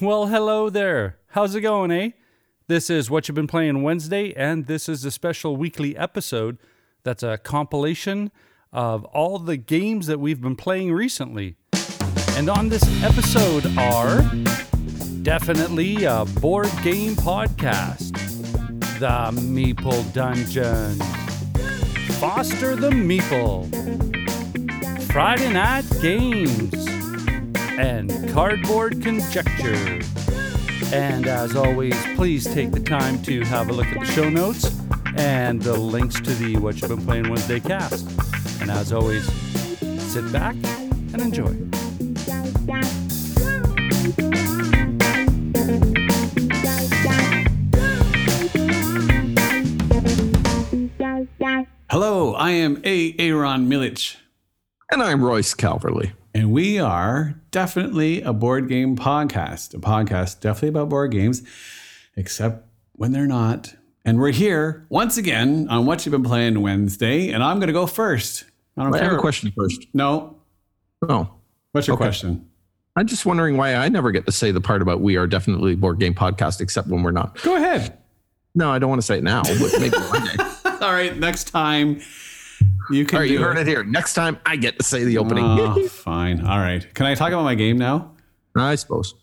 Well, hello there. How's it going, eh? This is What You've Been Playing Wednesday, and this is a special weekly episode that's a compilation of all the games that we've been playing recently. And on this episode are definitely a board game podcast, The Meeple Dungeon, Foster the Meeple, Friday Night Games, and Cardboard Conjecture. And as always, please take the time to have a look at the show notes and the links to the What You've Been Playing Wednesday cast. And as always, sit back and enjoy. Hello, I am A. Aaron Milich, And I'm Royce Calverley. And we are definitely a board game podcast. A podcast definitely about board games, except when they're not. And we're here once again on What You've Been Playing Wednesday, and I'm going to go first. I don't I care. have a question first. No. Oh, What's your Okay. question? I'm just wondering why I never get to say the part about we are definitely board game podcast, except when we're not. Go ahead. No, I don't want to say it now, but maybe one day. All right, next time you can All right, you heard it here. Next time I get to say the opening. Oh, fine. All right. Can I talk about my game now? I suppose.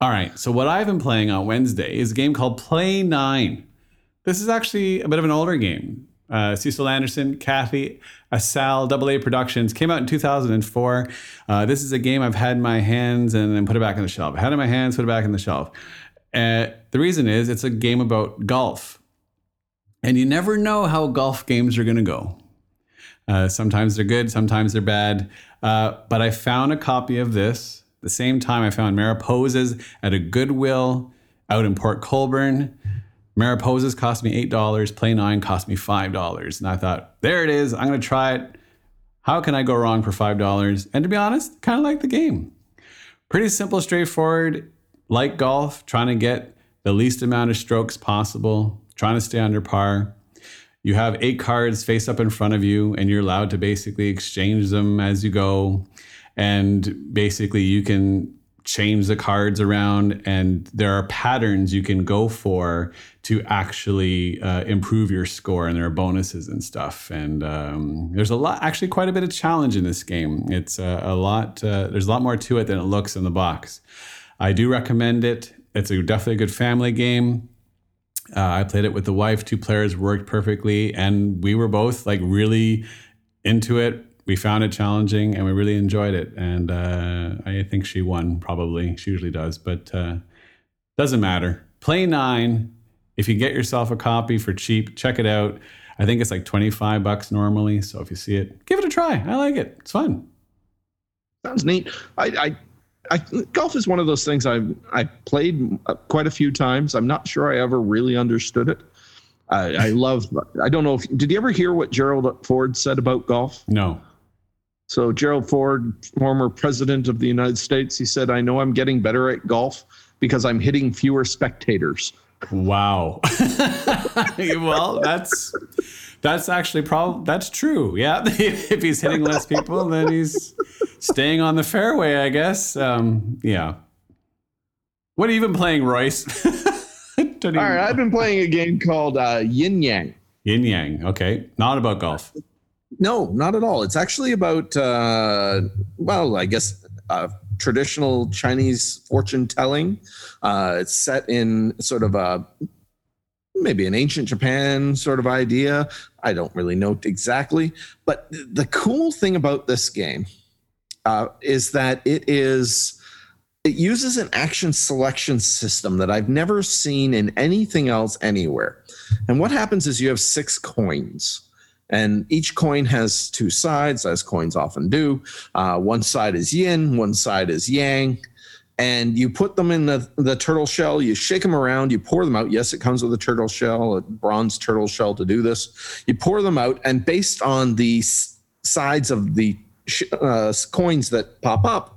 All right. So what I've been playing on Wednesday is a game called Play Nine. This is actually a bit of an older game. Uh, Cecil Anderson, Kathy Asal, Double A Productions came out in 2004. Uh, this is a game I've had in my hands and then put it back on the shelf. I had it in my hands, put it back on the shelf. Uh, the reason is it's a game about golf, and you never know how golf games are going to go. Uh, sometimes they're good, sometimes they're bad. Uh, but I found a copy of this. The same time I found Mariposas at a Goodwill out in Port Colborne. Mariposas cost me $8. Play 9 cost me $5. And I thought, there it is. I'm going to try it. How can I go wrong for $5? And to be honest, kind of like the game. Pretty simple, straightforward. Like golf, trying to get the least amount of strokes possible, trying to stay under par. You have eight cards face up in front of you, and you're allowed to basically exchange them as you go. And basically, you can change the cards around, and there are patterns you can go for to actually uh, improve your score, and there are bonuses and stuff. And um, there's a lot, actually, quite a bit of challenge in this game. It's uh, a lot, uh, there's a lot more to it than it looks in the box. I do recommend it. It's a definitely a good family game. Uh, I played it with the wife. Two players worked perfectly, and we were both like really into it. We found it challenging, and we really enjoyed it. And uh, I think she won. Probably she usually does, but uh, doesn't matter. Play nine. If you get yourself a copy for cheap, check it out. I think it's like twenty five bucks normally. So if you see it, give it a try. I like it. It's fun. Sounds neat. I, I, I golf is one of those things I've I played quite a few times. I'm not sure I ever really understood it. I, I love. I don't know if did you ever hear what Gerald Ford said about golf? No. So Gerald Ford, former president of the United States, he said, "I know I'm getting better at golf because I'm hitting fewer spectators." Wow. well, that's that's actually probably that's true. Yeah, if he's hitting less people, then he's staying on the fairway, I guess. Um, yeah. What have you been playing, Royce? All right, I've been playing a game called uh, Yin Yang. Yin Yang. Okay, not about golf. No, not at all. It's actually about, uh, well, I guess uh, traditional Chinese fortune telling. Uh, it's set in sort of a maybe an ancient Japan sort of idea. I don't really know exactly. But th- the cool thing about this game uh, is that it is. It uses an action selection system that I've never seen in anything else anywhere. And what happens is you have six coins. And each coin has two sides, as coins often do. Uh, one side is yin, one side is yang. and you put them in the, the turtle shell. You shake them around. You pour them out. Yes, it comes with a turtle shell, a bronze turtle shell to do this. You pour them out, and based on the sides of the sh- uh, coins that pop up,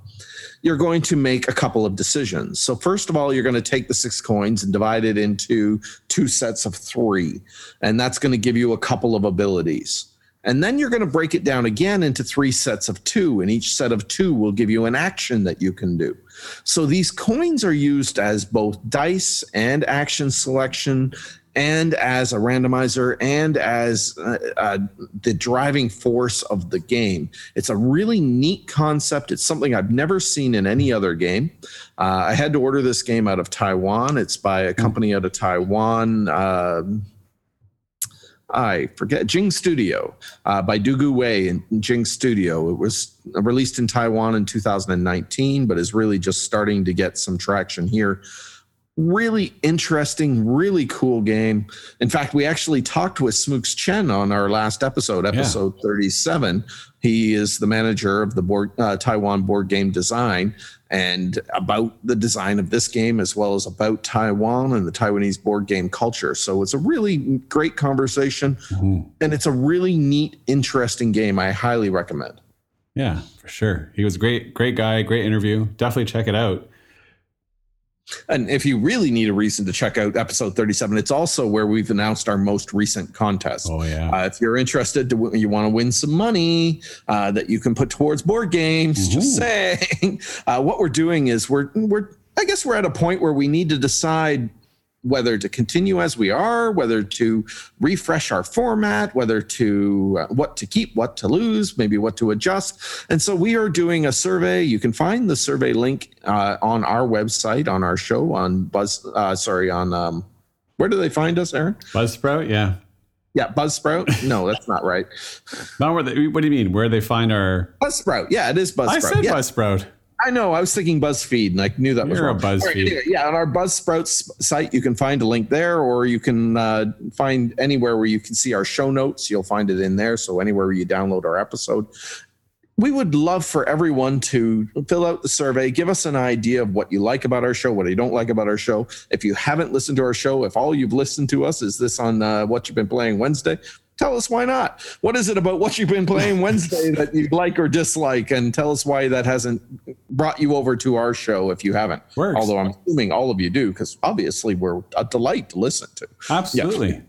you're going to make a couple of decisions. So, first of all, you're going to take the six coins and divide it into two sets of three. And that's going to give you a couple of abilities. And then you're going to break it down again into three sets of two. And each set of two will give you an action that you can do. So, these coins are used as both dice and action selection and as a randomizer and as uh, uh, the driving force of the game. It's a really neat concept. It's something I've never seen in any other game. Uh, I had to order this game out of Taiwan. It's by a company out of Taiwan. Um I forget Jing Studio uh, by Dugu Wei and Jing Studio. It was released in Taiwan in 2019, but is really just starting to get some traction here really interesting, really cool game. In fact, we actually talked with Smoox Chen on our last episode, episode yeah. 37. He is the manager of the board, uh, Taiwan board game design and about the design of this game as well as about Taiwan and the Taiwanese board game culture. So it's a really great conversation mm-hmm. and it's a really neat, interesting game. I highly recommend. Yeah, for sure. He was a great, great guy, great interview. Definitely check it out. And if you really need a reason to check out episode 37, it's also where we've announced our most recent contest. Oh, yeah. Uh, if you're interested, to, you want to win some money uh, that you can put towards board games, mm-hmm. just saying. Uh, what we're doing is we're, we're, I guess we're at a point where we need to decide whether to continue as we are, whether to refresh our format, whether to uh, what to keep, what to lose, maybe what to adjust. And so we are doing a survey. You can find the survey link uh, on our website, on our show, on Buzz. Uh, sorry, on um, where do they find us, Aaron? Buzzsprout, yeah. Yeah, Buzzsprout. No, that's not right. not where they, what do you mean? Where they find our Buzzsprout? Yeah, it is Buzzsprout. I said yeah. Buzzsprout. I know. I was thinking BuzzFeed, and I knew that You're was wrong. a BuzzFeed. Right, yeah, on our Buzzsprouts site, you can find a link there, or you can uh, find anywhere where you can see our show notes. You'll find it in there. So anywhere where you download our episode, we would love for everyone to fill out the survey, give us an idea of what you like about our show, what you don't like about our show. If you haven't listened to our show, if all you've listened to us is this on uh, what you've been playing Wednesday, tell us why not. What is it about what you've been playing Wednesday that you like or dislike? And tell us why that hasn't brought you over to our show if you haven't. Works. Although I'm assuming all of you do, because obviously we're a delight to listen to. Absolutely.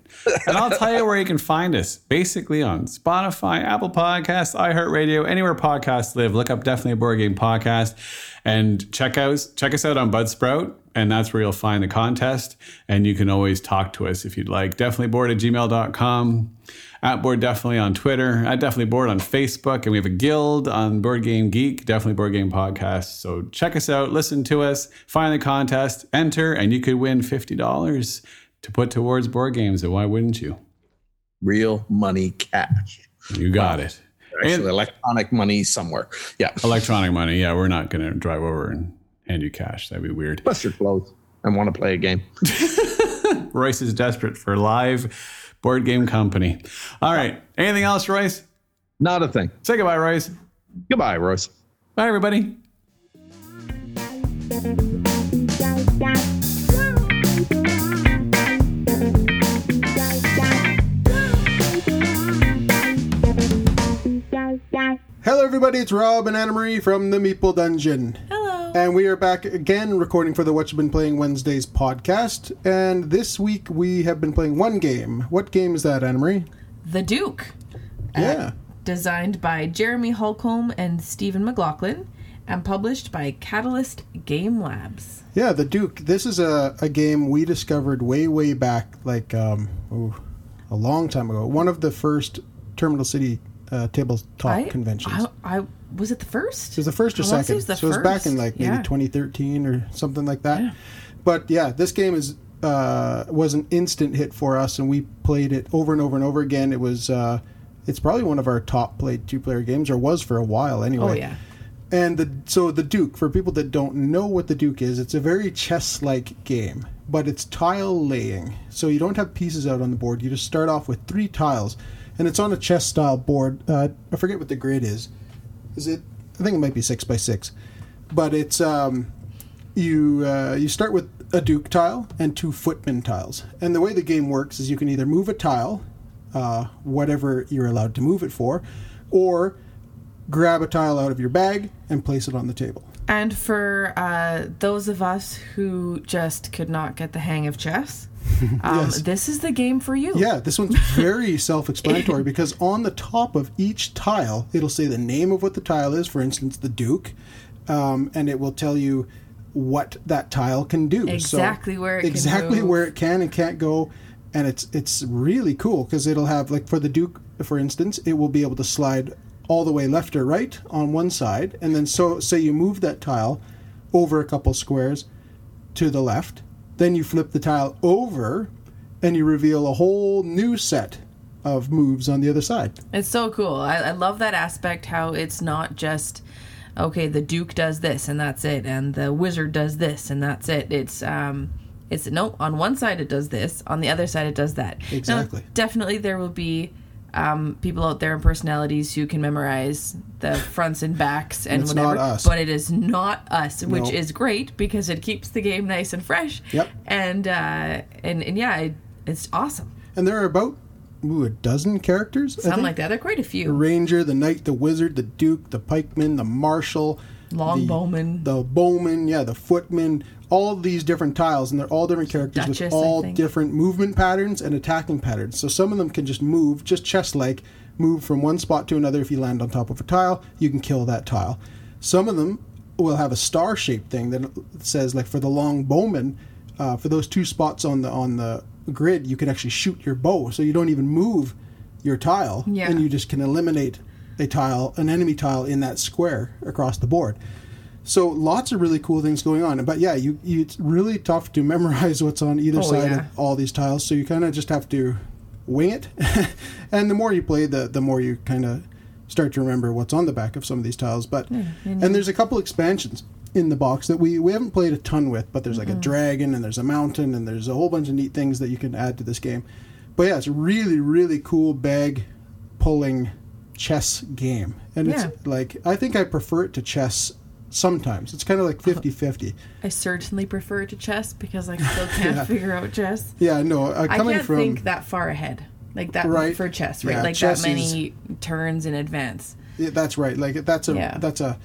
And I'll tell you where you can find us. Basically on Spotify, Apple Podcasts, iHeartRadio, anywhere podcasts live. Look up definitely a board game podcast and check out check us out on Buzzsprout. And that's where you'll find the contest. And you can always talk to us if you'd like. Definitely board at gmail.com at Board Definitely on Twitter, at Definitely Board on Facebook, and we have a guild on Board Game Geek, Definitely Board Game Podcast. So check us out, listen to us, find the contest, enter, and you could win $50 to put towards board games. And why wouldn't you? Real money cash. You got wow. it. Actually, and electronic money somewhere. Yeah. Electronic money. Yeah, we're not going to drive over and hand you cash. That'd be weird. Plus your clothes and want to play a game. Royce is desperate for live Board Game Company. All right. Anything else, Royce? Not a thing. Say goodbye, Royce. Goodbye, Royce. Bye, everybody. Hello, everybody. It's Rob and Anna Marie from the Meeple Dungeon. Hello. And we are back again recording for the What You've Been Playing Wednesdays podcast. And this week we have been playing one game. What game is that, Anna Marie? The Duke. Uh, yeah. Uh, designed by Jeremy Holcomb and Stephen McLaughlin and published by Catalyst Game Labs. Yeah, The Duke. This is a, a game we discovered way, way back, like um, ooh, a long time ago. One of the first Terminal City uh, tabletop I, conventions. I, I was it the first? It was the first or second. It so first. it was back in like maybe yeah. 2013 or something like that. Yeah. But yeah, this game is uh, was an instant hit for us, and we played it over and over and over again. It was uh, it's probably one of our top played two player games, or was for a while anyway. Oh yeah. And the so the Duke for people that don't know what the Duke is, it's a very chess like game, but it's tile laying. So you don't have pieces out on the board. You just start off with three tiles, and it's on a chess style board. Uh, I forget what the grid is is it? I think it might be six by six, but it's um, you uh, you start with a Duke tile and two Footman tiles, and the way the game works is you can either move a tile, uh, whatever you're allowed to move it for, or grab a tile out of your bag and place it on the table. And for uh, those of us who just could not get the hang of chess, um, yes. this is the game for you. Yeah, this one's very self explanatory because on the top of each tile, it'll say the name of what the tile is, for instance, the Duke, um, and it will tell you what that tile can do. Exactly so where it exactly where it can and can't go, and it's it's really cool because it'll have like for the Duke, for instance, it will be able to slide all the way left or right on one side, and then so say you move that tile over a couple squares to the left, then you flip the tile over, and you reveal a whole new set of moves on the other side. It's so cool. I, I love that aspect. How it's not just okay, the Duke does this and that's it, and the Wizard does this and that's it. It's um, it's no on one side it does this, on the other side it does that. Exactly. Now, definitely, there will be um, people out there and personalities who can memorize the fronts and backs and, and whatever. But it is not us, which is great because it keeps the game nice and fresh. Yep. And uh, and and yeah, it, it's awesome. And there are about ooh, a dozen characters. Something like that. There are quite a few. The ranger, the knight, the wizard, the duke, the pikeman, the marshal, longbowman, the, the bowman, yeah, the footman. All these different tiles, and they're all different characters Duchess, with all different movement patterns and attacking patterns. So some of them can just move, just chess-like, move from one spot to another. If you land on top of a tile, you can kill that tile. Some of them will have a star-shaped thing that says, like for the long bowman, uh, for those two spots on the on the grid, you can actually shoot your bow, so you don't even move your tile, yeah. and you just can eliminate a tile, an enemy tile in that square across the board. So lots of really cool things going on. But yeah, you, you it's really tough to memorize what's on either oh, side yeah. of all these tiles. So you kind of just have to wing it. and the more you play, the the more you kind of start to remember what's on the back of some of these tiles. But yeah, and there's a couple expansions in the box that we, we haven't played a ton with, but there's like mm-hmm. a dragon and there's a mountain and there's a whole bunch of neat things that you can add to this game. But yeah, it's a really, really cool bag pulling chess game. And yeah. it's like, I think I prefer it to chess sometimes. It's kind of like 50 50. I certainly prefer to chess because I still can't yeah. figure out chess. Yeah, no, uh, I can't from, think that far ahead. Like that right? for chess, right? Yeah, like that many is, turns in advance. Yeah, that's right. Like that's a yeah. that's a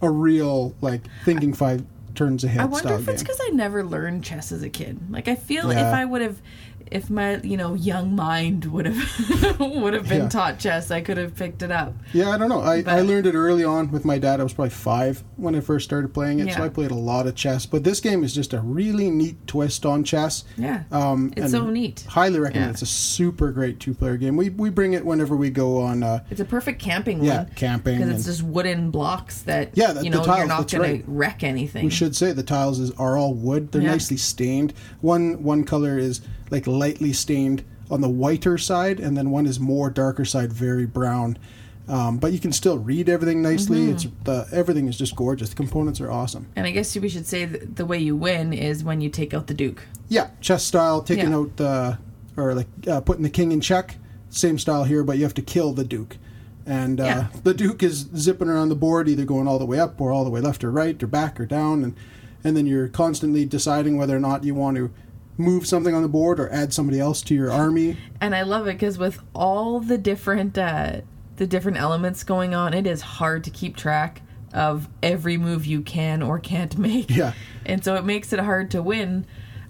a real like thinking five turns ahead. I wonder if it's because I never learned chess as a kid. Like I feel if I would have if my you know young mind would have would have been yeah. taught chess, I could have picked it up. Yeah, I don't know. I, but, I learned it early on with my dad. I was probably five when I first started playing it, yeah. so I played a lot of chess. But this game is just a really neat twist on chess. Yeah, um, it's so neat. Highly recommend. Yeah. It's a super great two player game. We we bring it whenever we go on. Uh, it's a perfect camping yeah, one. camping because it's just wooden blocks that yeah, the, you know tiles, you're not going right. to wreck anything. We should say the tiles is, are all wood. They're nicely stained. One one color is like lightly stained on the whiter side, and then one is more darker side, very brown. Um, but you can still read everything nicely. Mm-hmm. It's the everything is just gorgeous. The components are awesome. And I guess we should say the way you win is when you take out the duke. Yeah, chess style, taking yeah. out the or like uh, putting the king in check. Same style here, but you have to kill the duke. And uh, yeah. the duke is zipping around the board, either going all the way up or all the way left or right or back or down, and and then you're constantly deciding whether or not you want to move something on the board or add somebody else to your army. And I love it because with all the different uh, the different elements going on, it is hard to keep track of every move you can or can't make. Yeah, and so it makes it hard to win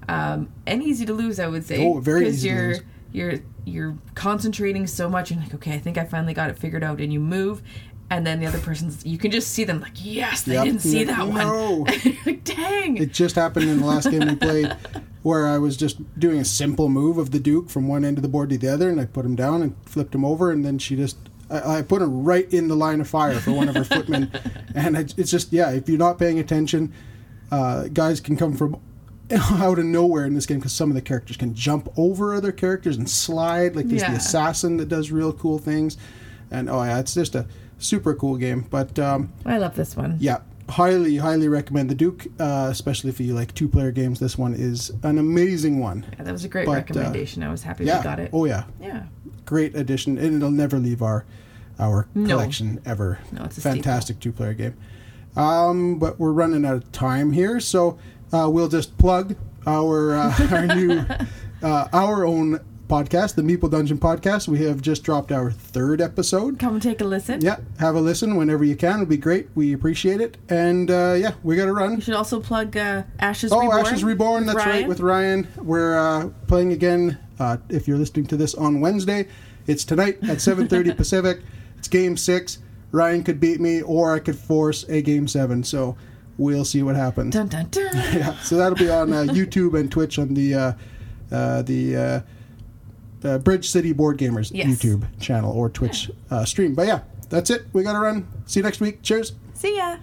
um, and easy to lose. I would say. Oh, very easy. You're you're you're concentrating so much and like, okay, I think I finally got it figured out, and you move. And then the other person's, you can just see them like, yes, they yep. didn't see that no. one. dang. It just happened in the last game we played where I was just doing a simple move of the Duke from one end of the board to the other, and I put him down and flipped him over, and then she just I, I put him right in the line of fire for one of her footmen, and it's just yeah, if you're not paying attention, uh, guys can come from out of nowhere in this game because some of the characters can jump over other characters and slide. Like there's yeah. the assassin that does real cool things, and oh yeah, it's just a super cool game. But um, I love this one. Yeah, highly, highly recommend the Duke, uh, especially if you like two player games. This one is an amazing one. Yeah, that was a great but, uh, recommendation. Uh, I was happy yeah, we got it. Oh yeah, yeah, great addition, and it'll never leave our our no. collection ever. No, it's a fantastic two player game. Um, but we're running out of time here, so uh, we'll just plug our uh, our new uh, our own podcast, the Meeple Dungeon podcast. We have just dropped our third episode. Come take a listen. Yeah, have a listen whenever you can. It'll be great. We appreciate it. And uh, yeah, we got to run. You should also plug uh, Ashes oh, Reborn. Ashes Reborn. That's Ryan. right, with Ryan. We're uh, playing again. Uh, if you're listening to this on Wednesday, it's tonight at 7:30 Pacific. It's Game Six. Ryan could beat me, or I could force a Game Seven. So we'll see what happens. Dun, dun, dun. yeah, so that'll be on uh, YouTube and Twitch on the uh, uh, the uh, uh, Bridge City Board Gamers yes. YouTube channel or Twitch. Uh, stream. But yeah, that's it. We got to run. See you next week. Cheers. See ya.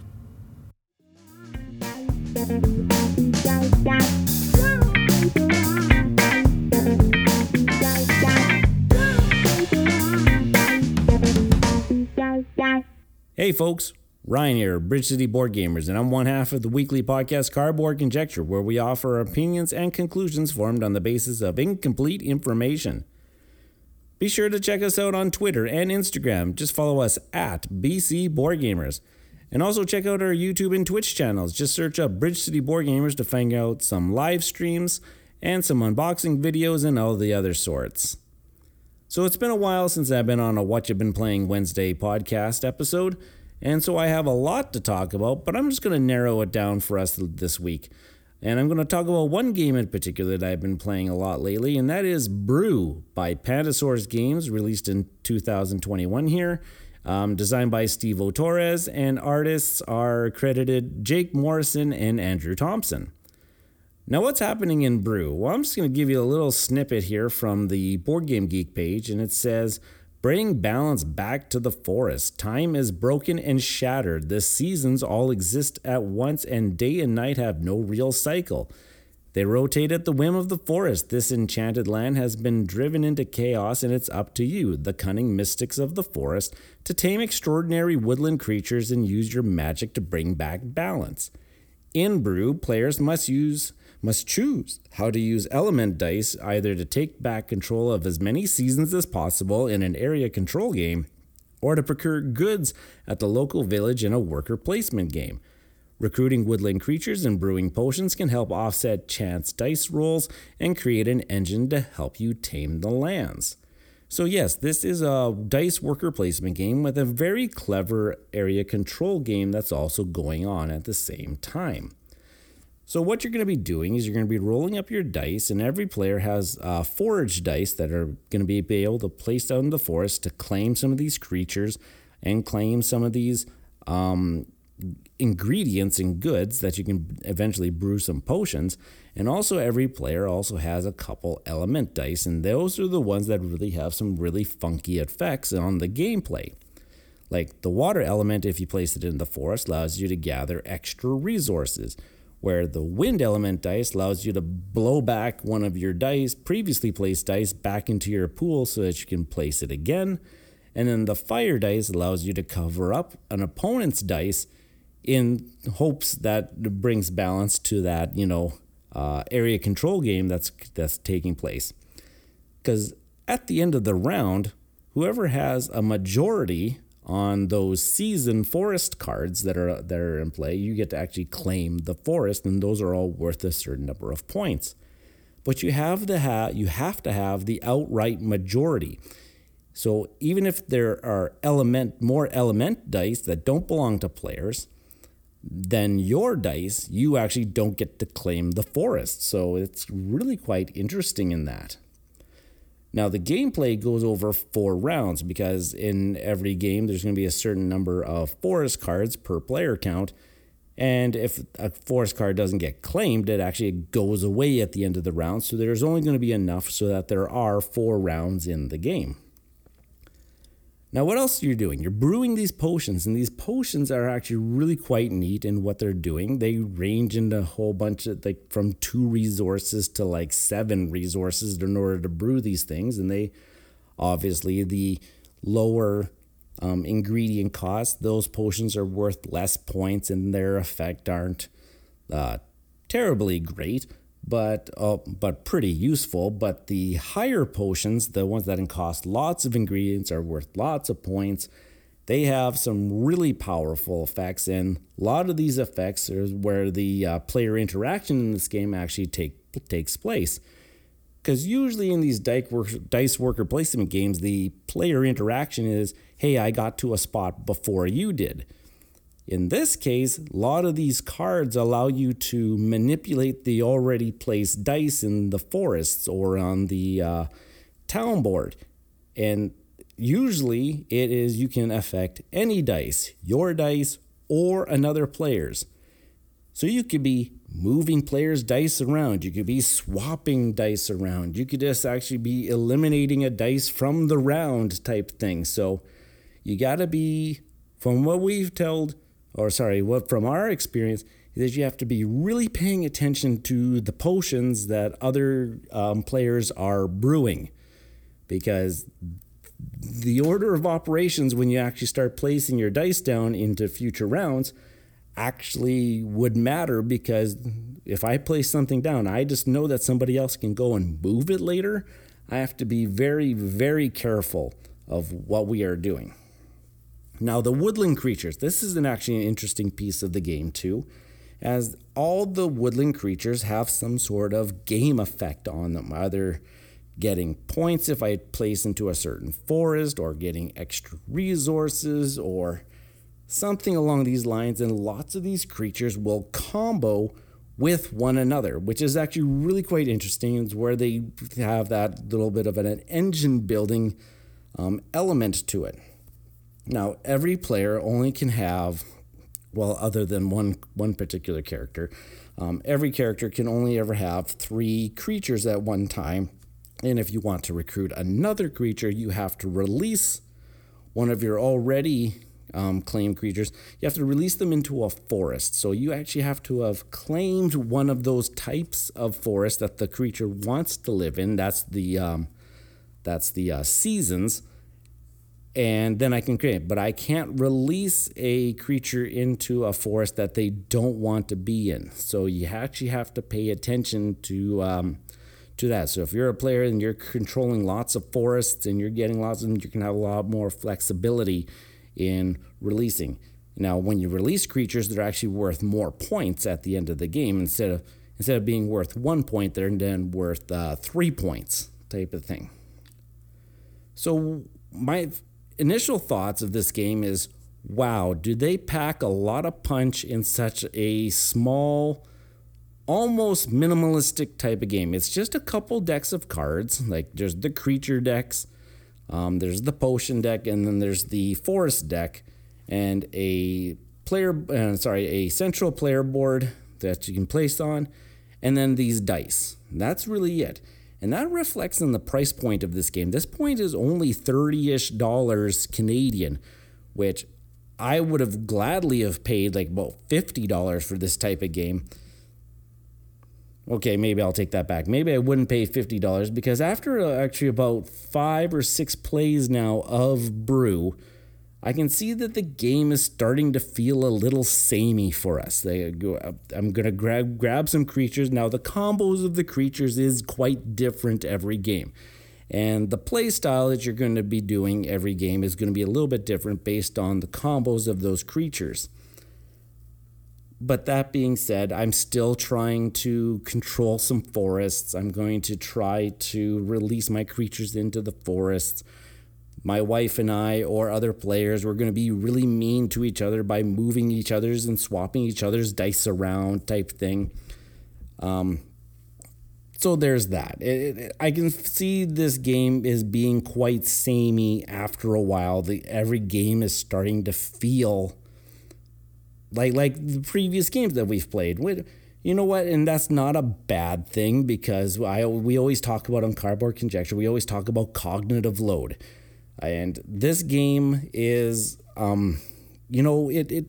Hey, folks. Ryan here, Bridge City Board Gamers, and I'm one half of the weekly podcast Cardboard Conjecture, where we offer opinions and conclusions formed on the basis of incomplete information. Be sure to check us out on Twitter and Instagram. Just follow us at BC Board Gamers. And also check out our YouTube and Twitch channels. Just search up Bridge City Board Gamers to find out some live streams and some unboxing videos and all the other sorts. So it's been a while since I've been on a What You've Been Playing Wednesday podcast episode. And so I have a lot to talk about, but I'm just going to narrow it down for us this week. And I'm going to talk about one game in particular that I've been playing a lot lately, and that is Brew by Pandasaurus Games, released in 2021 here. Um, designed by Steve Torres, and artists are credited Jake Morrison and Andrew Thompson. Now, what's happening in Brew? Well, I'm just going to give you a little snippet here from the Board Game Geek page, and it says Bring balance back to the forest. Time is broken and shattered. The seasons all exist at once, and day and night have no real cycle. They rotate at the whim of the forest. This enchanted land has been driven into chaos, and it's up to you, the cunning mystics of the forest, to tame extraordinary woodland creatures and use your magic to bring back balance. In Brew, players must use must choose how to use element dice either to take back control of as many seasons as possible in an area control game or to procure goods at the local village in a worker placement game. Recruiting woodland creatures and brewing potions can help offset chance dice rolls and create an engine to help you tame the lands. So, yes, this is a dice worker placement game with a very clever area control game that's also going on at the same time. So what you're going to be doing is you're going to be rolling up your dice, and every player has uh, forage dice that are going to be able to place out in the forest to claim some of these creatures and claim some of these um, ingredients and goods that you can eventually brew some potions. And also, every player also has a couple element dice, and those are the ones that really have some really funky effects on the gameplay. Like the water element, if you place it in the forest, allows you to gather extra resources where the wind element dice allows you to blow back one of your dice, previously placed dice, back into your pool so that you can place it again. And then the fire dice allows you to cover up an opponent's dice in hopes that brings balance to that, you know, uh, area control game that's that's taking place. Because at the end of the round, whoever has a majority on those season forest cards that are that are in play, you get to actually claim the forest, and those are all worth a certain number of points. But you have to have you have to have the outright majority. So even if there are element more element dice that don't belong to players, then your dice you actually don't get to claim the forest. So it's really quite interesting in that. Now, the gameplay goes over four rounds because in every game there's going to be a certain number of forest cards per player count. And if a forest card doesn't get claimed, it actually goes away at the end of the round. So there's only going to be enough so that there are four rounds in the game. Now, what else are you doing? You're brewing these potions, and these potions are actually really quite neat in what they're doing. They range in a whole bunch of like from two resources to like seven resources in order to brew these things. And they obviously, the lower um, ingredient cost, those potions are worth less points, and their effect aren't uh, terribly great but uh, but pretty useful. But the higher potions, the ones that cost lots of ingredients, are worth lots of points. they have some really powerful effects, and a lot of these effects are where the uh, player interaction in this game actually take takes place. Because usually in these dice worker placement games, the player interaction is, "Hey, I got to a spot before you did." In this case, a lot of these cards allow you to manipulate the already placed dice in the forests or on the uh, town board. And usually it is you can affect any dice, your dice or another player's. So you could be moving players' dice around, you could be swapping dice around, you could just actually be eliminating a dice from the round type thing. So you got to be from what we've told or sorry, what from our experience is you have to be really paying attention to the potions that other um, players are brewing because the order of operations when you actually start placing your dice down into future rounds actually would matter because if I place something down, I just know that somebody else can go and move it later. I have to be very, very careful of what we are doing. Now, the woodland creatures, this is an actually an interesting piece of the game, too, as all the woodland creatures have some sort of game effect on them, either getting points if I place into a certain forest, or getting extra resources, or something along these lines. And lots of these creatures will combo with one another, which is actually really quite interesting. It's where they have that little bit of an engine building um, element to it. Now, every player only can have, well, other than one one particular character, um, every character can only ever have three creatures at one time and if you want to recruit another creature, you have to release one of your already um, claimed creatures. You have to release them into a forest. So you actually have to have claimed one of those types of forest that the creature wants to live in. That's the um, that's the uh, seasons. And then I can create, but I can't release a creature into a forest that they don't want to be in. So you actually have to pay attention to um, to that. So if you're a player and you're controlling lots of forests and you're getting lots of them, you can have a lot more flexibility in releasing. Now, when you release creatures, they're actually worth more points at the end of the game instead of instead of being worth one point, they're then worth uh, three points, type of thing. So my initial thoughts of this game is, wow, do they pack a lot of punch in such a small almost minimalistic type of game. It's just a couple decks of cards. Like there's the creature decks, um, there's the potion deck, and then there's the forest deck, and a player, uh, sorry, a central player board that you can place on, and then these dice. That's really it. And that reflects on the price point of this game. This point is only 30-ish dollars Canadian, which I would have gladly have paid like about $50 for this type of game okay, maybe I'll take that back. Maybe I wouldn't pay $50 because after uh, actually about five or six plays now of Brew, I can see that the game is starting to feel a little samey for us. They I'm going to grab grab some creatures. Now the combos of the creatures is quite different every game. And the play style that you're going to be doing every game is going to be a little bit different based on the combos of those creatures. But that being said, I'm still trying to control some forests. I'm going to try to release my creatures into the forests. My wife and I, or other players, we're going to be really mean to each other by moving each other's and swapping each other's dice around, type thing. Um, so there's that. It, it, I can see this game is being quite samey after a while. The every game is starting to feel like like the previous games that we've played. You know what? And that's not a bad thing because I we always talk about on Cardboard Conjecture. We always talk about cognitive load, and this game is, um, you know, it it.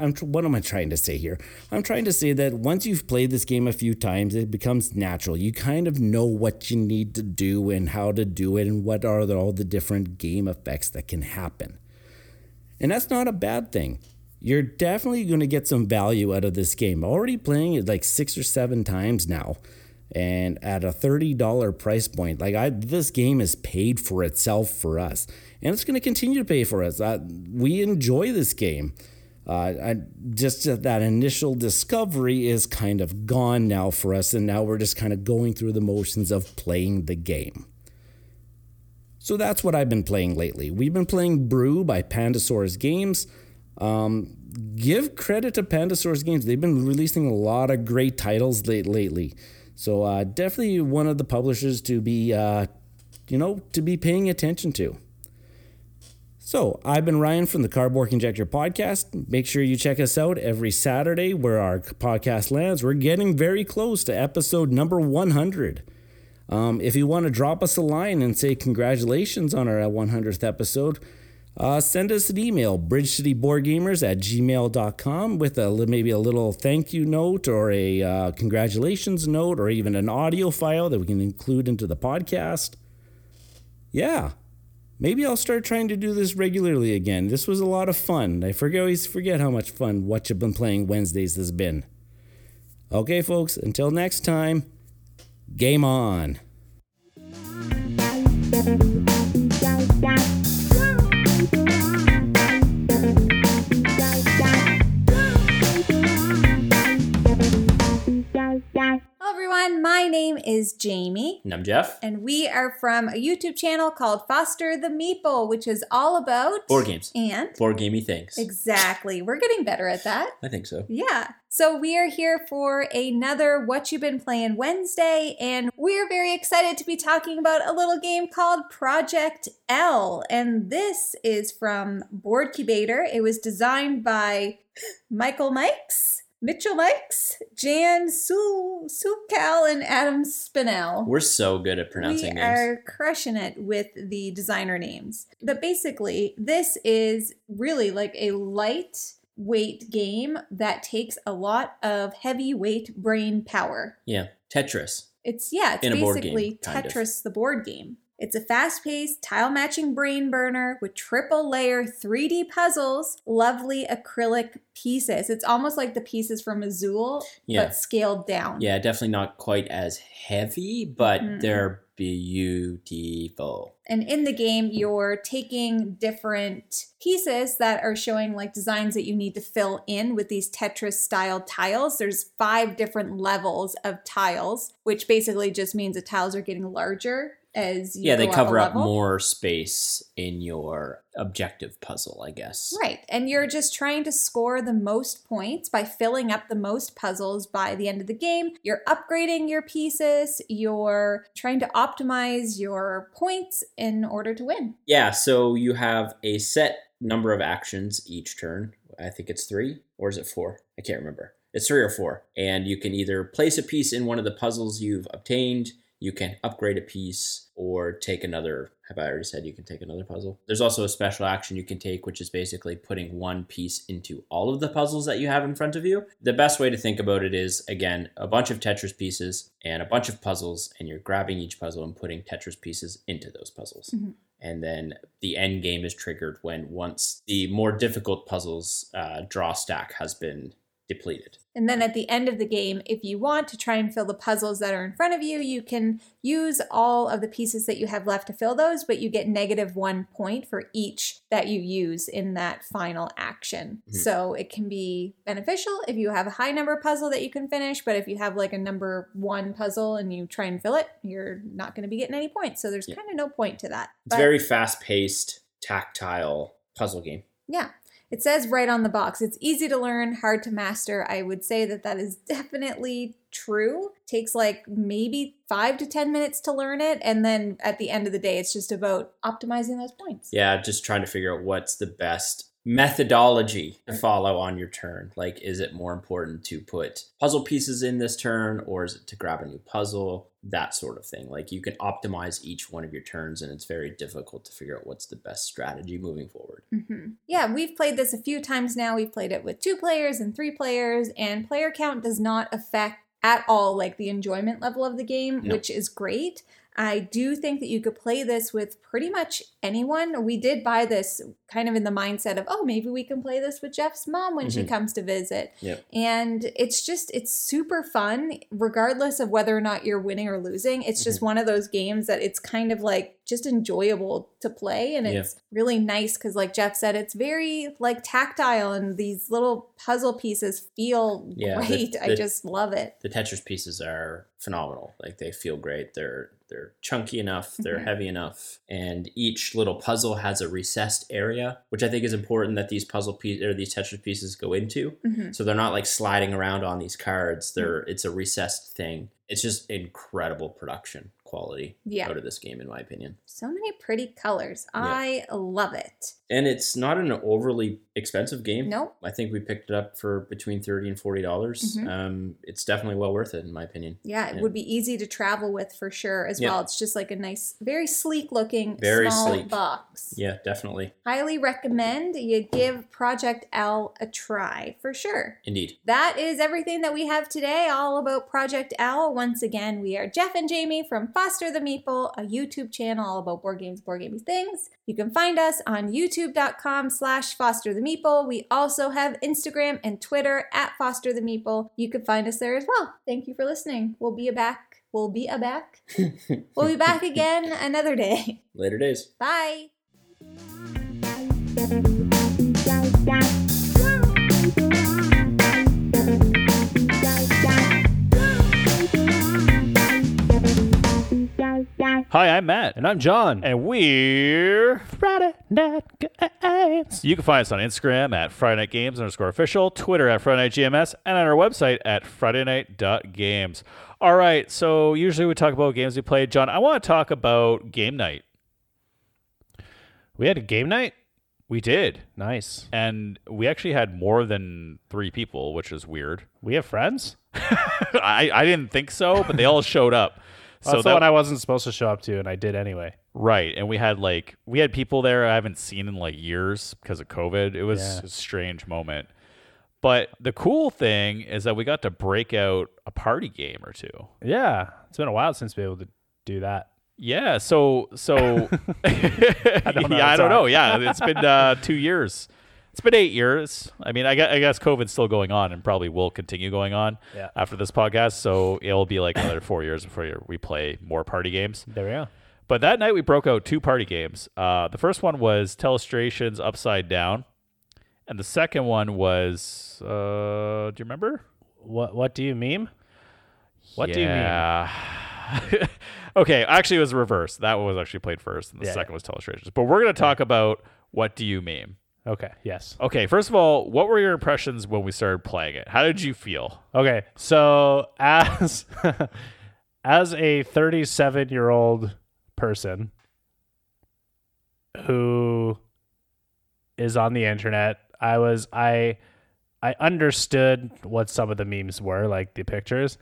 I'm what am I trying to say here? I'm trying to say that once you've played this game a few times, it becomes natural. You kind of know what you need to do and how to do it, and what are the, all the different game effects that can happen. And that's not a bad thing you're definitely going to get some value out of this game. Already playing it like six or seven times now. And at a $30 price point like i this game is paid for itself for us and it's going to continue to pay for us. Uh, we enjoy this game. Uh, I, just that initial discovery is kind of gone now for us and now we're just kind of going through the motions of playing the game. So that's what i've been playing lately. We've been playing brew by pandasaurus games. Um, give credit to pandasaurus games. They've been releasing a lot of great titles late, lately so uh, definitely one of the publishers to be, uh, you know, to be paying attention to. So I've been Ryan from the Cardboard Conjecture podcast. Make sure you check us out every Saturday where our podcast lands. We're getting very close to episode number 100. Um, if you want to drop us a line and say congratulations on our 100th episode, uh, send us an email, bridgecityboardgamers at gmail.com, with a, maybe a little thank you note or a uh, congratulations note or even an audio file that we can include into the podcast. Yeah, maybe I'll start trying to do this regularly again. This was a lot of fun. I forget, always forget how much fun what you've been playing Wednesdays has been. Okay, folks, until next time, game on. Everyone. My name is Jamie. And I'm Jeff. And we are from a YouTube channel called Foster the Meeple, which is all about board games and board gamey things. Exactly. We're getting better at that. I think so. Yeah. So we are here for another What You've Been Playing Wednesday, and we're very excited to be talking about a little game called Project L. And this is from Boardcubator. It was designed by Michael Mikes Mitchell Mikes, Jan Su Sukal, and Adam Spinell. We're so good at pronouncing we names. We are crushing it with the designer names. But basically, this is really like a light weight game that takes a lot of heavyweight brain power. Yeah, Tetris. It's yeah, it's In basically game, Tetris, of. the board game. It's a fast paced, tile matching brain burner with triple layer 3D puzzles, lovely acrylic pieces. It's almost like the pieces from Azul, yeah. but scaled down. Yeah, definitely not quite as heavy, but mm-hmm. they're beautiful. And in the game, you're taking different pieces that are showing like designs that you need to fill in with these Tetris style tiles. There's five different levels of tiles, which basically just means the tiles are getting larger as yeah they cover up more space in your objective puzzle i guess. Right and you're just trying to score the most points by filling up the most puzzles by the end of the game. You're upgrading your pieces. You're trying to optimize your points in order to win. Yeah so you have a set number of actions each turn. I think it's three or is it four? I can't remember. It's three or four and you can either place a piece in one of the puzzles you've obtained you can upgrade a piece or take another. Have I already said you can take another puzzle? There's also a special action you can take, which is basically putting one piece into all of the puzzles that you have in front of you. The best way to think about it is again, a bunch of Tetris pieces and a bunch of puzzles, and you're grabbing each puzzle and putting Tetris pieces into those puzzles. Mm-hmm. And then the end game is triggered when once the more difficult puzzles uh, draw stack has been depleted. And then at the end of the game, if you want to try and fill the puzzles that are in front of you, you can use all of the pieces that you have left to fill those, but you get negative one point for each that you use in that final action. Mm-hmm. So it can be beneficial if you have a high number puzzle that you can finish, but if you have like a number one puzzle and you try and fill it, you're not going to be getting any points. So there's yeah. kind of no point to that. It's but, very fast paced, tactile puzzle game. Yeah. It says right on the box, it's easy to learn, hard to master. I would say that that is definitely true. Takes like maybe five to 10 minutes to learn it. And then at the end of the day, it's just about optimizing those points. Yeah, just trying to figure out what's the best methodology to follow on your turn. Like, is it more important to put puzzle pieces in this turn or is it to grab a new puzzle? That sort of thing. Like, you can optimize each one of your turns, and it's very difficult to figure out what's the best strategy moving forward. Mm-hmm. Yeah, we've played this a few times now. We've played it with two players and three players, and player count does not affect at all like the enjoyment level of the game, which is great. I do think that you could play this with pretty much anyone. We did buy this kind of in the mindset of, oh, maybe we can play this with Jeff's mom when mm-hmm. she comes to visit. Yep. And it's just, it's super fun, regardless of whether or not you're winning or losing. It's mm-hmm. just one of those games that it's kind of like just enjoyable to play. And it's yeah. really nice because, like Jeff said, it's very like tactile and these little puzzle pieces feel yeah, great. The, the, I just love it. The Tetris pieces are phenomenal. Like they feel great. They're they're chunky enough, they're mm-hmm. heavy enough, and each little puzzle has a recessed area, which I think is important that these puzzle pieces or these Tetris pieces go into. Mm-hmm. So they're not like sliding around on these cards. They're mm-hmm. it's a recessed thing. It's just incredible production quality yeah. out of this game, in my opinion. So many pretty colors. Yeah. I love it. And it's not an overly expensive game. Nope. I think we picked it up for between thirty and forty dollars. Mm-hmm. Um, it's definitely well worth it, in my opinion. Yeah, it yeah. would be easy to travel with for sure as well. It's just like a nice, very sleek looking, very small sleek. box. Yeah, definitely. Highly recommend you give Project L a try for sure. Indeed. That is everything that we have today, all about Project L. Once again, we are Jeff and Jamie from Foster the Meeple, a YouTube channel all about board games, board gaming things. You can find us on youtube.com slash foster the meeple. We also have Instagram and Twitter at foster the meeple. You can find us there as well. Thank you for listening. We'll be back. We'll be a back. we'll be back again another day. Later days. Bye. Hi, I'm Matt. And I'm John. And we're Friday Night Games. You can find us on Instagram at Friday Night Games underscore official, Twitter at Friday Night GMS, and on our website at FridayNight.games. All right, so usually we talk about games we played. John, I want to talk about game night. We had a game night? We did. Nice. And we actually had more than three people, which is weird. We have friends? I, I didn't think so, but they all showed up. So that's that, the one I wasn't supposed to show up to, and I did anyway. Right, and we had like we had people there I haven't seen in like years because of COVID. It was yeah. a strange moment. But the cool thing is that we got to break out a party game or two. Yeah, it's been a while since we were able to do that. Yeah, so so I don't know. yeah, I don't know. Yeah, it's been uh, two years it's been eight years. I mean, I guess, I guess COVID's still going on and probably will continue going on yeah. after this podcast. So it'll be like another four years before we play more party games. There we go. But that night we broke out two party games. Uh, the first one was Telestrations Upside Down, and the second one was uh, do you remember? What What do you meme? What yeah. do you mean? okay, actually, it was reverse. That one was actually played first, and the yeah, second was Telestrations. But we're going to talk about what do you meme. Okay. Yes. Okay. First of all, what were your impressions when we started playing it? How did you feel? Okay. So as as a 37 year old person who is on the internet, I was I I understood what some of the memes were, like the pictures,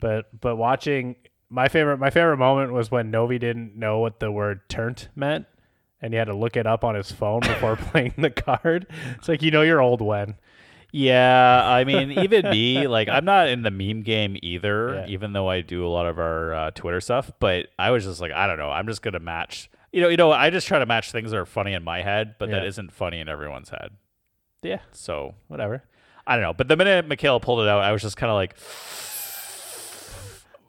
but but watching my favorite my favorite moment was when Novi didn't know what the word turnt meant and he had to look it up on his phone before playing the card. It's like you know you're old when. Yeah, I mean, even me, like, I'm not in the meme game either, yeah. even though I do a lot of our uh, Twitter stuff. But I was just like, I don't know, I'm just gonna match. You know, you know, I just try to match things that are funny in my head, but yeah. that isn't funny in everyone's head. Yeah. So whatever. I don't know. But the minute Michaela pulled it out, I was just kind of like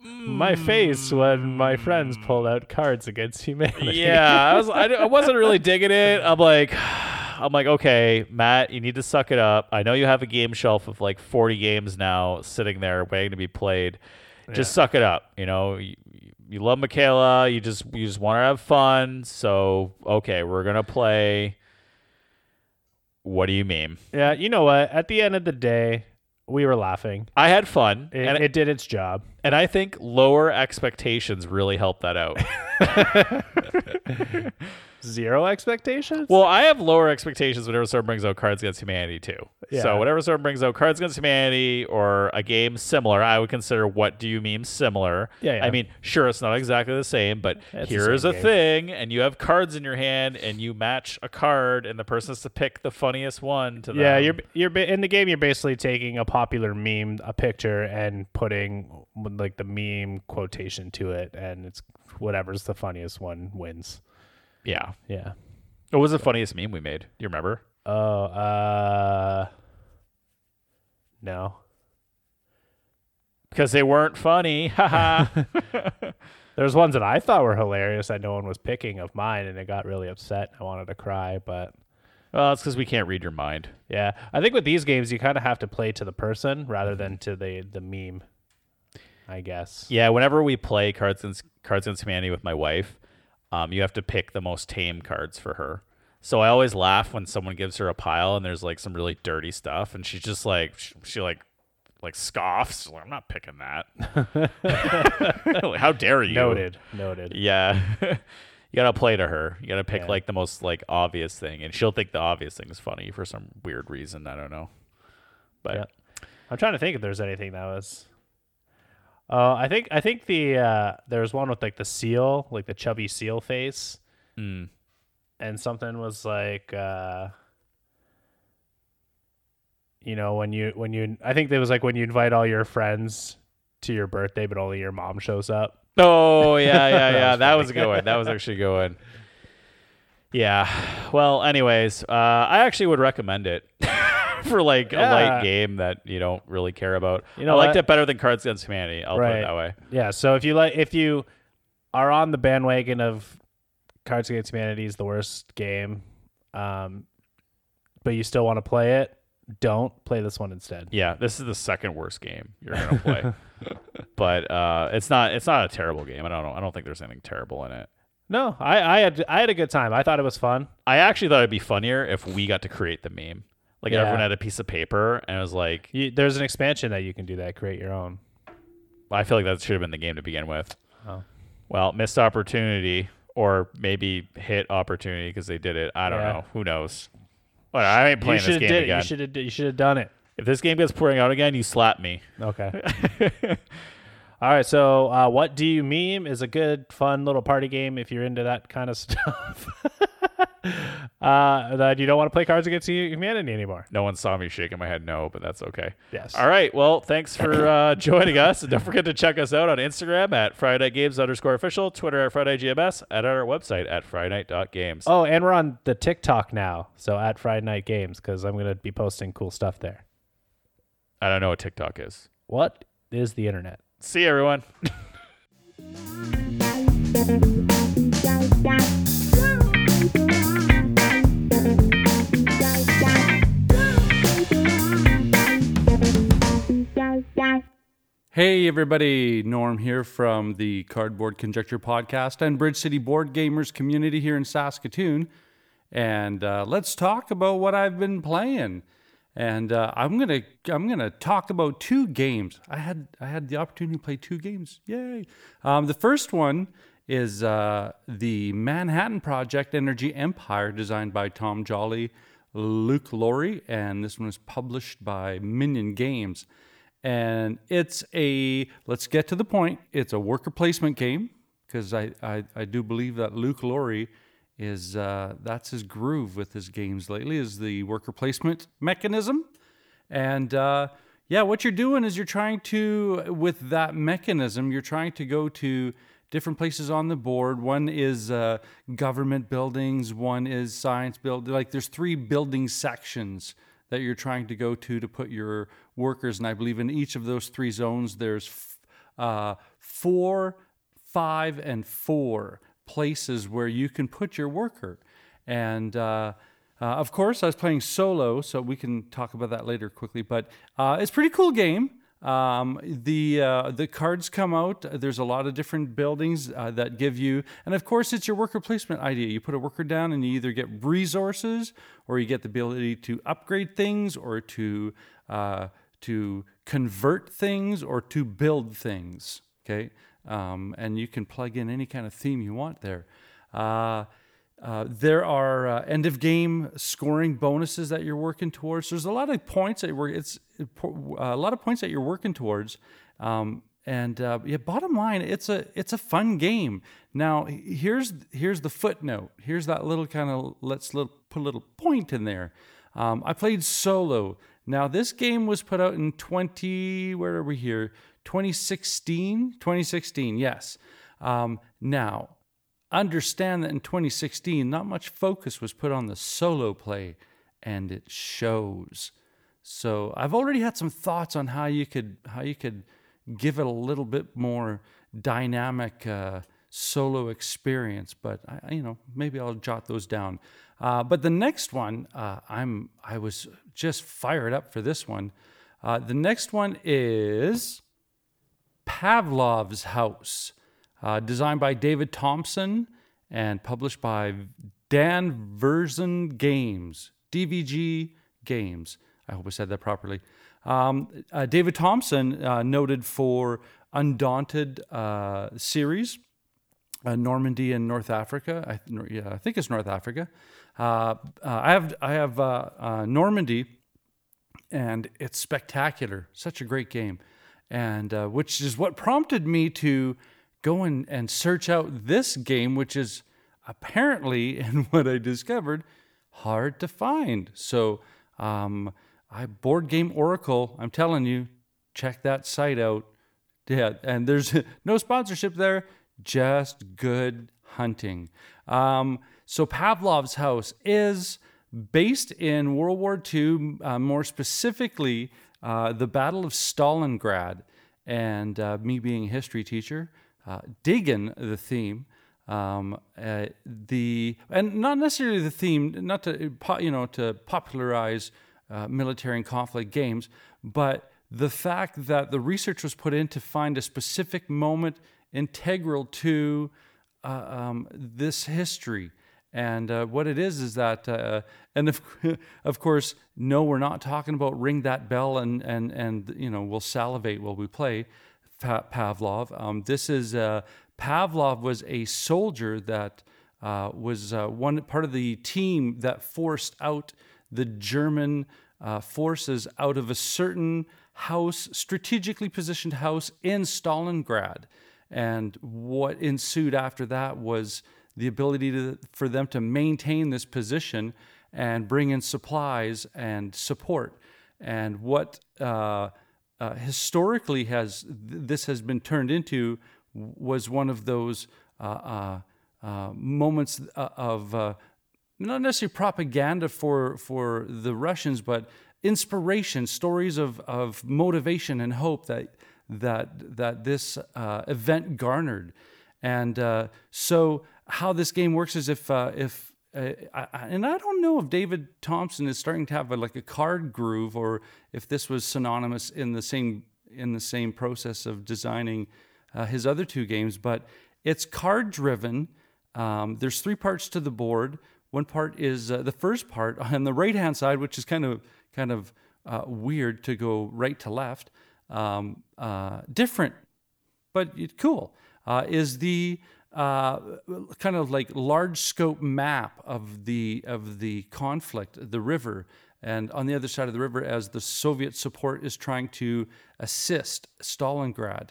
my face when my friends pulled out cards against humanity. Yeah, I was I, I wasn't really digging it. I'm like I'm like, okay, Matt, you need to suck it up. I know you have a game shelf of like 40 games now sitting there waiting to be played. Just yeah. suck it up. You know, you, you love Michaela. You just you just want to have fun. So okay, we're gonna play. What do you mean? Yeah, you know what? At the end of the day, we were laughing. I had fun, it, and it did its job. And I think lower expectations really helped that out. Zero expectations? Well, I have lower expectations whenever someone brings out Cards Against Humanity too. Yeah. So whenever someone brings out Cards Against Humanity or a game similar, I would consider what do you meme similar? Yeah, yeah. I mean, sure, it's not exactly the same, but it's here's a game. thing, and you have cards in your hand, and you match a card, and the person has to pick the funniest one to. Yeah, you're you're in the game. You're basically taking a popular meme, a picture, and putting like the meme quotation to it, and it's whatever's the funniest one wins. Yeah. Yeah. What was the funniest meme we made? Do you remember? Oh, uh, no. Because they weren't funny. Haha. There's ones that I thought were hilarious that no one was picking of mine, and it got really upset. I wanted to cry, but well, it's because we can't read your mind. yeah, I think with these games you kind of have to play to the person rather than to the the meme. I guess. Yeah, whenever we play Cards and Cards Against Humanity with my wife, um, you have to pick the most tame cards for her. So I always laugh when someone gives her a pile and there's like some really dirty stuff, and she's just like she, she like like scoffs. Like, I'm not picking that. like, How dare you? Noted. Noted. Yeah. you gotta play to her. You gotta pick Yeah. like the most like obvious thing, and she'll think the obvious thing is funny for some weird reason. I don't know. But Yeah. I'm trying to think if there's anything that was. Uh, I think I think the uh, there was one with like the seal, like the chubby seal face, mm, and something was like, uh, you know, when you when you I think it was like when you invite all your friends to your birthday, but only your mom shows up. Oh yeah, yeah, That yeah. was that was a good one. That was actually a good one. Yeah. Well, anyways, uh, I actually would recommend it for like a light game that you don't really care about. You know I liked what? it better than Cards Against Humanity. I'll put it that way. Yeah. So if you like, if you are on the bandwagon of Cards Against Humanity is the worst game, um, but you still want to play it, don't play this one instead. Yeah, this is the second worst game you're gonna play, but uh, it's not. It's not a terrible game. I don't know. I don't think there's anything terrible in it. No, I, I had I had a good time. I thought it was fun. I actually thought it'd be funnier if we got to create the meme. Like Yeah. everyone had a piece of paper and it was like, You, there's an expansion that you can do that. Create your own. I feel like that should have been the game to begin with. Oh. Well, missed opportunity or maybe hit opportunity because they did it. I don't Yeah. know. Who knows? Well, I ain't playing this game did. again. You should have. You should have done it. if this game gets pouring out again, you slap me. Okay. All right. So, uh, what do you meme is a good, fun little party game if you're into that kind of stuff. uh, that you don't want to play Cards Against Humanity anymore. No one saw me shaking my head no, but that's okay. Yes. All right. Well, thanks for uh, joining us. And don't forget to check us out on Instagram at Friday Games underscore official, Twitter at Friday GMS, and at our website at FridayNight.games. Oh, and we're on the TikTok now. So at Friday Night Games because I'm gonna be posting cool stuff there. I don't know what TikTok is. What is the internet? See you, everyone. Hey, everybody. Norm here from the Cardboard Conjecture podcast and Bridge City Board Gamers community here in Saskatoon. And uh, let's talk about what I've been playing. And uh, I'm gonna I'm gonna talk about two games. I had I had the opportunity to play two games. Yay! Um, the first one is uh, the Manhattan Project Energy Empire, designed by Tom Jolly, Luke Laurie, and this one was published by Minion Games and it's a let's get to the point it's a worker placement game because I, I i do believe that luke laurie is uh, that's his groove with his games lately is the worker placement mechanism. And uh, yeah what you're doing is you're trying to with that mechanism you're trying to go to different places on the board. One is uh, government buildings one is science building like there's three building sections that you're trying to go to to put your workers. And I believe in each of those three zones, there's f- uh, four, five, and four places where you can put your worker. And uh, uh, of course, I was playing solo, so we can talk about that later quickly. But uh, it's a pretty cool game. Um, the uh, the cards come out. There's a lot of different buildings uh, that give you, and of course, it's your worker placement idea. You put a worker down, and you either get resources, or you get the ability to upgrade things, or to uh, to convert things, or to build things. Okay, um, and you can plug in any kind of theme you want there. Uh, uh, there are uh, end of game scoring bonuses that you're working towards. There's a lot of points that you're, it's uh, a lot of points that you're working towards. Um, and uh, yeah, bottom line, it's a it's a fun game. Now here's here's the footnote. Here's that little kind of let's little, put a little point in there. Um, I played solo. Now this game was put out in 20 where are we here? 2016. 2016. Yes. Um, now, understand that in 2016, not much focus was put on the solo play, and it shows. So I've already had some thoughts on how you could how you could give it a little bit more dynamic uh, solo experience, but I, you know maybe I'll jot those down. Uh, but the next one, uh, I'm I was just fired up for this one. Uh, the next one is Pavlov's House, uh, designed by David Thompson and published by Dan Verssen Games, DVG Games. I hope I said that properly. Um, uh, David Thompson, uh, noted for Undaunted uh, series, uh, Normandy and North Africa. I, yeah, I think it's North Africa. Uh, I have I have Normandy, and it's spectacular. Such a great game, and which is what prompted me to go and, and search out this game, which is apparently, in what I discovered, hard to find. So um, I board game Oracle. I'm telling you, check that site out. Yeah, and there's no sponsorship there, just good hunting. Um, so Pavlov's house is based in World War II, uh, more specifically uh, the Battle of Stalingrad. And uh, me being a history teacher, uh, digging the theme. Um, uh, the and not necessarily the theme, not to you know to popularize military and conflict games, but the fact that the research was put in to find a specific moment integral to uh, um, this history. And uh, what it is is that, uh, and of, of course, no, we're not talking about ring that bell and and and you know we'll salivate while we play Pavlov. Um, this is uh, Pavlov was a soldier that uh, was uh, one part of the team that forced out the German uh, forces out of a certain house, strategically positioned house in Stalingrad. And what ensued after that was the ability to, for them to maintain this position and bring in supplies and support. And what uh, uh, historically has this has been turned into was one of those uh, uh, uh moments of not necessarily propaganda for for the Russians, but inspiration, stories of of motivation and hope that that that this uh, event garnered. And uh, so, how this game works is if uh, if uh, I, and I don't know if David Thompson is starting to have a, like a card groove, or if this was synonymous in the same in the same process of designing uh, his other two games. But it's card driven. Um, there's three parts to the board. One part is uh, the first part on the right hand side, which is kind of kind of uh, weird to go right to left. Um, uh, different, but cool. Is the uh, kind of like large scope map of the of the conflict, the river, and on the other side of the river, as the Soviet support is trying to assist Stalingrad,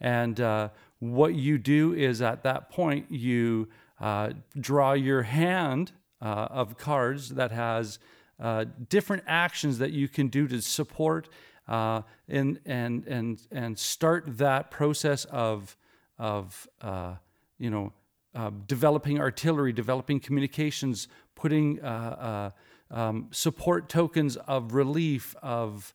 and uh, what you do is at that point you uh, draw your hand uh, of cards that has uh, different actions that you can do to support uh, and and and and start that process of of you know uh, developing artillery, developing communications, putting uh, um, support tokens of relief of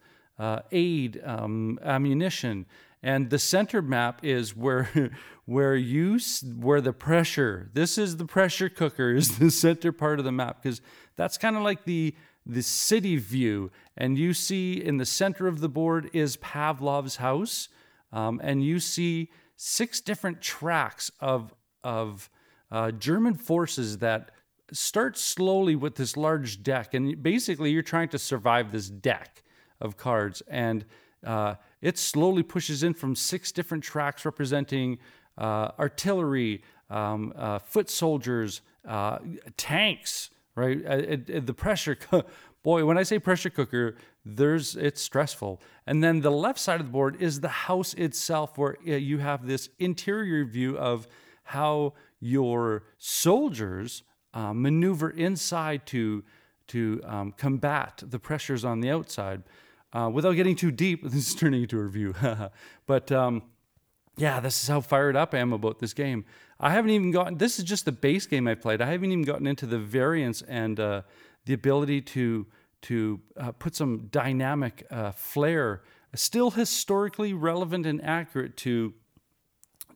aid, um, ammunition, and the center map is where where you where the pressure this is the pressure cooker is the center part of the map because that's kind of like the the city view. And you see in the center of the board is pavlov's house um, and you see six different tracks of of uh, german forces that start slowly with this large deck and basically you're trying to survive this deck of cards and uh, it slowly pushes in from six different tracks representing uh, artillery, um, uh, foot soldiers, uh, tanks. Right, uh, it, it, the pressure. boy, when I say pressure cooker, there's it's stressful. And then the left side of the board is the house itself, where you have this interior view of how your soldiers uh, maneuver inside to to um, combat the pressures on the outside. Uh, without getting too deep, this is turning into a review. but um, yeah, this is how fired up I am about this game. I haven't even gotten. This is just the base game I played. I haven't even gotten into the variants and uh, the ability to to uh, put some dynamic uh, flair, still historically relevant and accurate to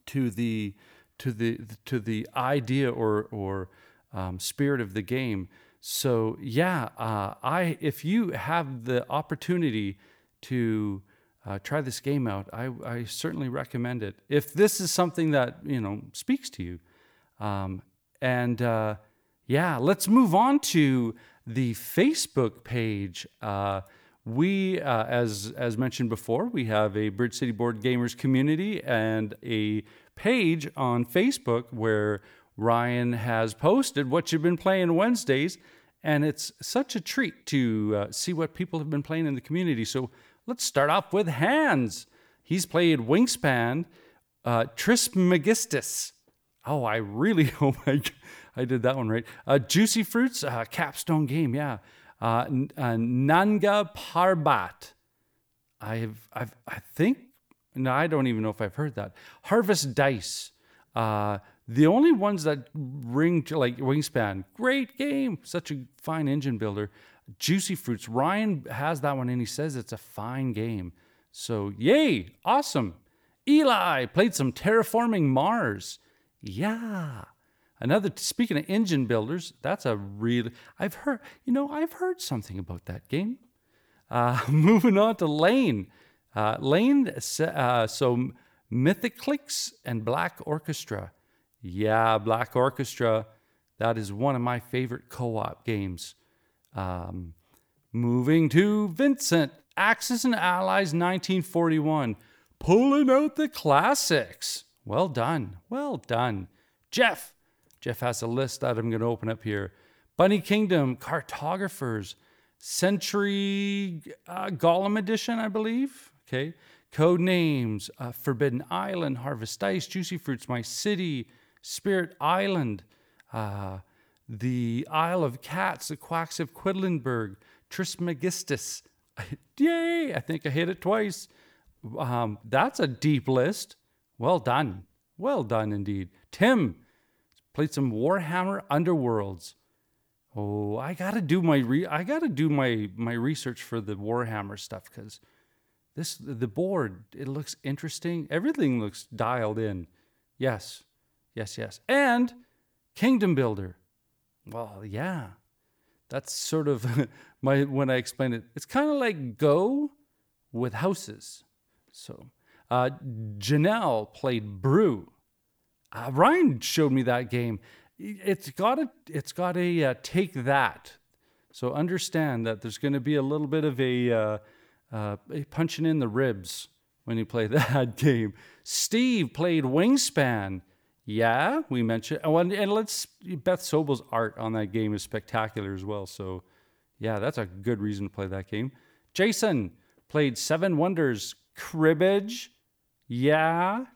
to the to the to the idea or or um, spirit of the game. So yeah, uh, I if you have the opportunity to uh, try this game out, I, I certainly recommend it. If this is something that you know speaks to you, um, and uh, yeah, let's move on to the Facebook page. Uh, we, uh, as as mentioned before, we have a Bridge City Board Gamers community and a page on Facebook where Ryan has posted what you've been playing Wednesdays, and it's such a treat to uh, see what people have been playing in the community. So let's start off with Hans. He's played Wingspan, uh, Trismegistus. Oh, I really hope I, I did that one right. Uh, Juicy Fruits, uh, capstone game, yeah. Uh, uh, Nanga Parbat. I've, I've, I think, no, I don't even know if I've heard that. Harvest Dice. Uh, the only ones that ring to like Wingspan, great game, such a fine engine builder. Juicy Fruits, Ryan has that one and he says it's a fine game. So, yay, awesome. Eli played some Terraforming Mars. Yeah. Another, speaking of engine builders, that's a really, I've heard, you know, I've heard something about that game. Uh, moving on to Lane. Uh, Lane, uh, so Mythiclix and Black Orchestra. Yeah, Black Orchestra. That is one of my favorite co op games. Um, moving to Vincent, Axis and Allies 1941. Pulling out the classics. Well done. Well done. Jeff. Jeff has a list that I'm going to open up here. Bunny Kingdom, Cartographers, Century uh, Golem Edition, I believe. Okay. Code names uh, Forbidden Island, Harvest Dice, Juicy Fruits, My City, Spirit Island, uh, the Isle of Cats, the Quacks of Quedlinburg, Trismegistus. Yay! I think I hit it twice. Um, that's a deep list. Well done. Well done indeed. Tim played some Warhammer Underworlds. Oh, I gotta do my re- I gotta do my my research for the Warhammer stuff because this the board it looks interesting. Everything looks dialed in. Yes, yes, yes. And Kingdom Builder. Well, yeah. That's sort of my when I explain it. It's kind of like Go with houses. So, uh, Janelle played Brew. Uh, Ryan showed me that game. It's got a it's got a uh, take that. So understand that there's going to be a little bit of a, uh, punching in the ribs when you play that game. Steve played Wingspan. Yeah, we mentioned. Oh, and, and let's Beth Sobel's art on that game is spectacular as well. So, yeah, that's a good reason to play that game. Jason played Seven Wonders Cribbage. Yeah,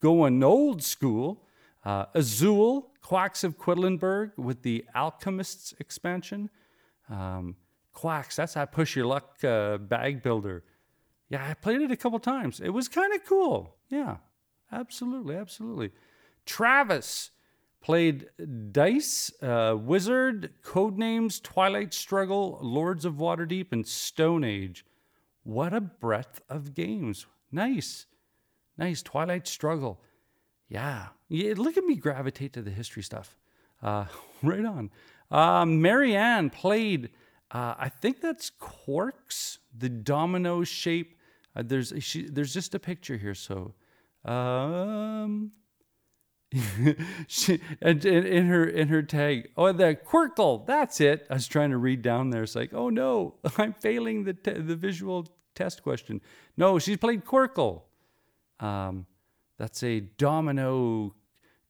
going old school. Uh, Azul Quacks of Quedlinburg with the Alchemists expansion. Um, Quacks, that's that push your luck uh, bag builder. Yeah, I played it a couple times. It was kind of cool. Yeah, absolutely, absolutely. Travis played Dice, uh, Wizard, Codenames, Twilight Struggle, Lords of Waterdeep, and Stone Age. What a breadth of games. Nice. Nice. Twilight Struggle. Yeah. yeah look at me gravitate to the history stuff. Uh, right on. Um, Marianne played, uh, I think that's Quarks, the domino shape. Uh, there's she, there's just a picture here. So, um, she, and, in her in her tag, oh, the Qwirkle, that's it. I was trying to read down there. It's like, oh no, I'm failing the te- the visual test question. No, she's played Qwirkle. Um, that's a domino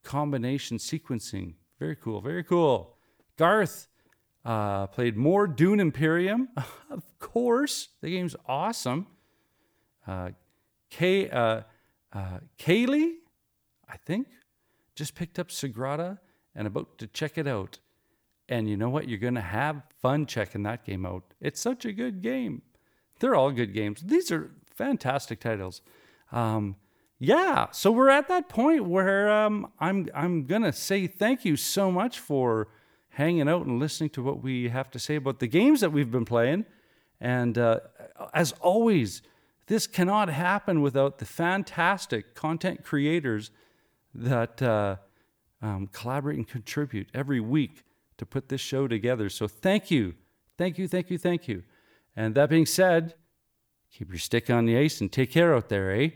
combination sequencing. Very cool. Very cool. Garth uh, played more Dune Imperium. of course, the game's awesome. Uh, Kay, uh, uh, Kaylee, I think just picked up Sagrada and about to check it out. And you know what? You're going to have fun checking that game out. It's such a good game. They're all good games. These are fantastic titles. Um, yeah, so we're at that point where um, I'm I'm gonna say thank you so much for hanging out and listening to what we have to say about the games that we've been playing. And uh, as always, this cannot happen without the fantastic content creators that uh, um, collaborate and contribute every week to put this show together. So thank you, thank you, thank you, thank you. And that being said, keep your stick on the ice and take care out there, eh?